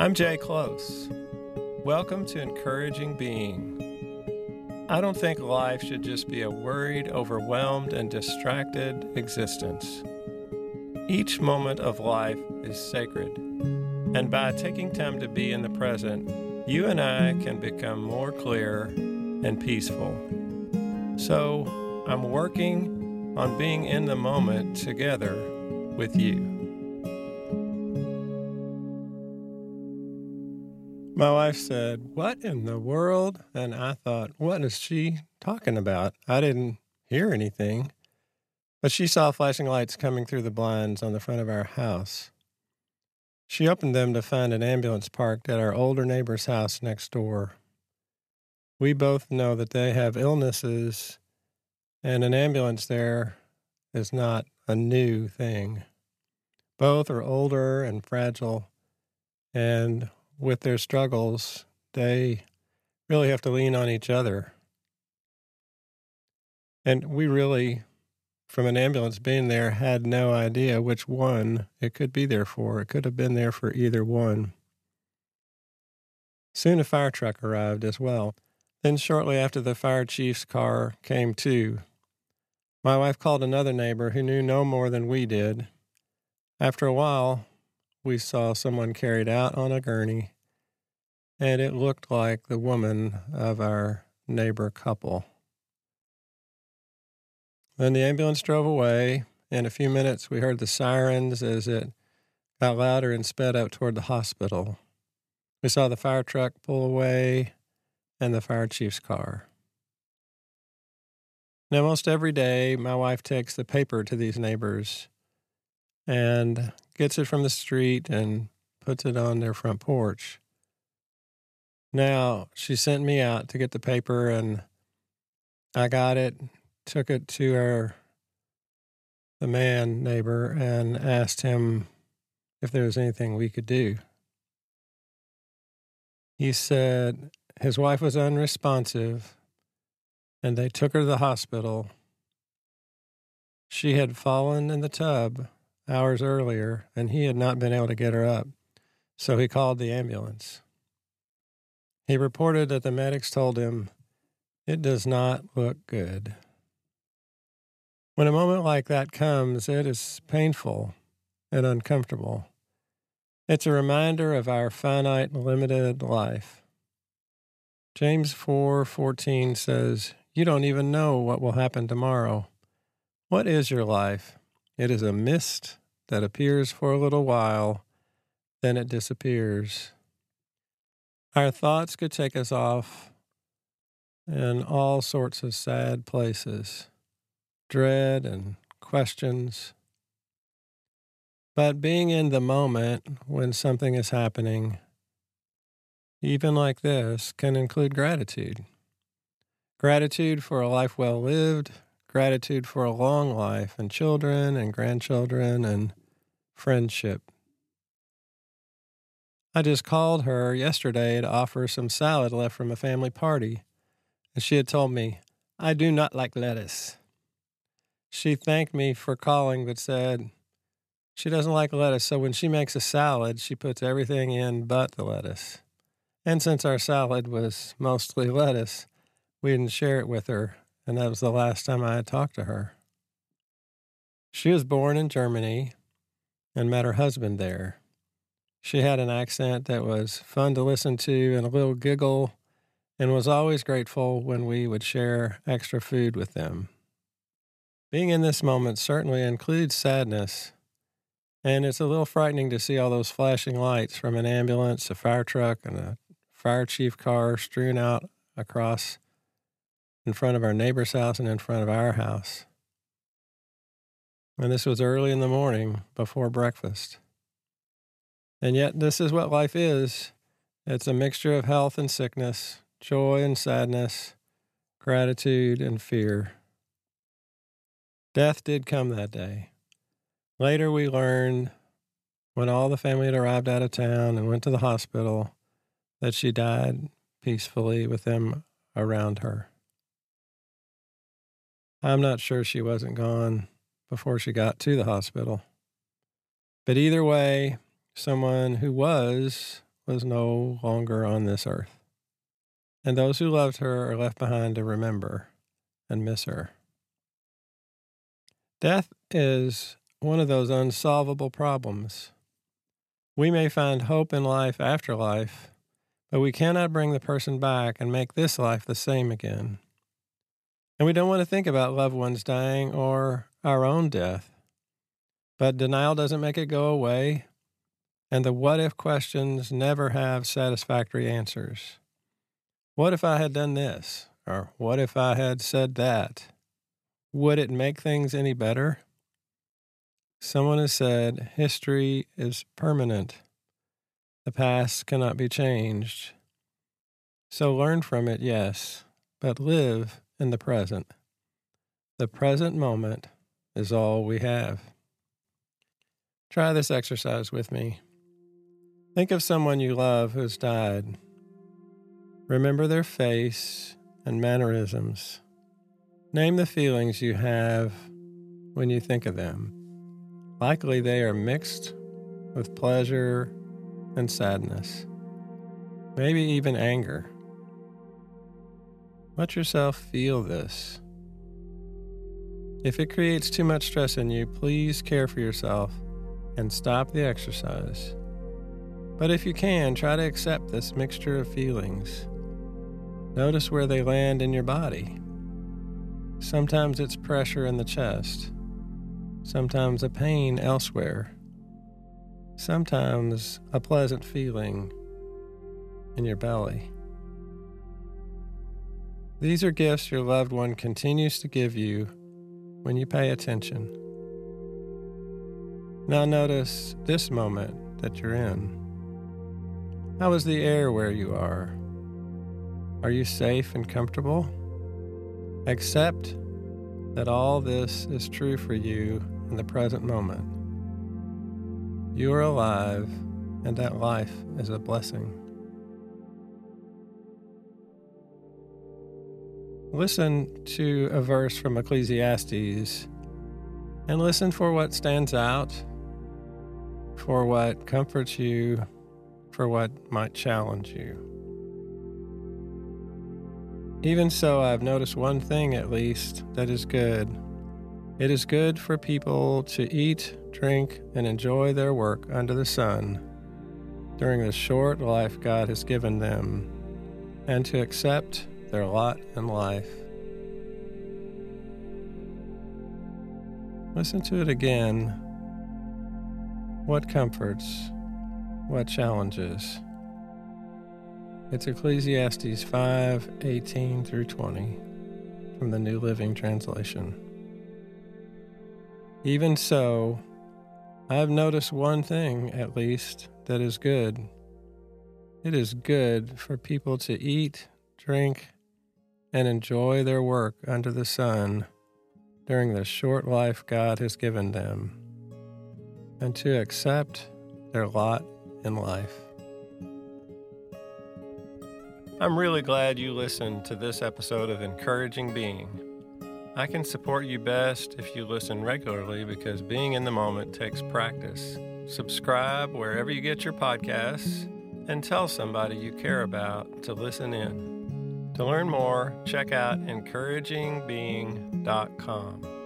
I'm Jay Close. Welcome to Encouraging Being. I don't think life should just be a worried, overwhelmed, and distracted existence. Each moment of life is sacred, and by taking time to be in the present, you and I can become more clear and peaceful. So, I'm working on being in the moment together with you. My wife said, What in the world? And I thought, What is she talking about? I didn't hear anything. But she saw flashing lights coming through the blinds on the front of our house. She opened them to find an ambulance parked at our older neighbor's house next door. We both know that they have illnesses, and an ambulance there is not a new thing. Both are older and fragile, and with their struggles, they really have to lean on each other. And we really, from an ambulance being there, had no idea which one it could be there for. It could have been there for either one. Soon a fire truck arrived as well. Then, shortly after the fire chief's car came too, my wife called another neighbor who knew no more than we did. After a while, we saw someone carried out on a gurney, and it looked like the woman of our neighbor couple. Then the ambulance drove away. In a few minutes, we heard the sirens as it got louder and sped up toward the hospital. We saw the fire truck pull away and the fire chief's car. Now, most every day, my wife takes the paper to these neighbors and gets it from the street and puts it on their front porch. Now, she sent me out to get the paper, and I got it, took it to her, the man neighbor, and asked him if there was anything we could do. He said his wife was unresponsive, and they took her to the hospital. She had fallen in the tub hours earlier, and he had not been able to get her up, so he called the ambulance. He reported that the medics told him, It does not look good. When a moment like that comes, it is painful and uncomfortable. It's a reminder of our finite, limited life. James 4:14 says, "You don't even know what will happen tomorrow. What is your life? It is a mist that appears for a little while, then it disappears." Our thoughts could take us off in all sorts of sad places, dread and questions. But being in the moment when something is happening, even like this, can include gratitude. Gratitude for a life well lived, gratitude for a long life and children and grandchildren and friendship. I just called her yesterday to offer some salad left from a family party, and she had told me, I do not like lettuce. She thanked me for calling, but said she doesn't like lettuce, so when she makes a salad, she puts everything in but the lettuce. And since our salad was mostly lettuce, we didn't share it with her, and that was the last time I had talked to her. She was born in Germany and met her husband there. She had an accent that was fun to listen to and a little giggle, and was always grateful when we would share extra food with them. Being in this moment certainly includes sadness, and it's a little frightening to see all those flashing lights from an ambulance, a fire truck, and a fire chief car strewn out across in front of our neighbor's house and in front of our house. And this was early in the morning before breakfast. And yet, this is what life is it's a mixture of health and sickness, joy and sadness, gratitude and fear. Death did come that day. Later, we learned when all the family had arrived out of town and went to the hospital that she died peacefully with them around her. I'm not sure she wasn't gone before she got to the hospital. But either way, someone who was was no longer on this earth, and those who loved her are left behind to remember and miss her. Death is one of those unsolvable problems. We may find hope in life after life, but we cannot bring the person back and make this life the same again. And we don't want to think about loved ones dying or our own death. But denial doesn't make it go away, and the what if questions never have satisfactory answers. What if I had done this? Or what if I had said that? Would it make things any better? Someone has said history is permanent. The past cannot be changed. So learn from it, yes, but live in the present. The present moment is all we have. Try this exercise with me. Think of someone you love who's died. Remember their face and mannerisms. Name the feelings you have when you think of them. Likely they are mixed with pleasure and sadness, maybe even anger. Let yourself feel this. If it creates too much stress in you, please care for yourself and stop the exercise. But if you can, try to accept this mixture of feelings. Notice where they land in your body. Sometimes it's pressure in the chest, sometimes a pain elsewhere, sometimes a pleasant feeling in your belly. These are gifts your loved one continues to give you when you pay attention. Now, notice this moment that you're in. How is the air where you are? Are you safe and comfortable? Accept that all this is true for you in the present moment. You are alive, and that life is a blessing. Listen to a verse from Ecclesiastes and listen for what stands out, for what comforts you, for what might challenge you. Even so, I've noticed one thing at least that is good. It is good for people to eat, drink, and enjoy their work under the sun during the short life God has given them, and to accept their lot in life. Listen to it again. What comforts? What challenges? It's Ecclesiastes 5 18 through 20 from the New Living Translation. Even so, I have noticed one thing, at least, that is good. It is good for people to eat, drink, and enjoy their work under the sun during the short life God has given them, and to accept their lot in life. I'm really glad you listened to this episode of Encouraging Being. I can support you best if you listen regularly because being in the moment takes practice. Subscribe wherever you get your podcasts and tell somebody you care about to listen in. To learn more, check out encouragingbeing.com.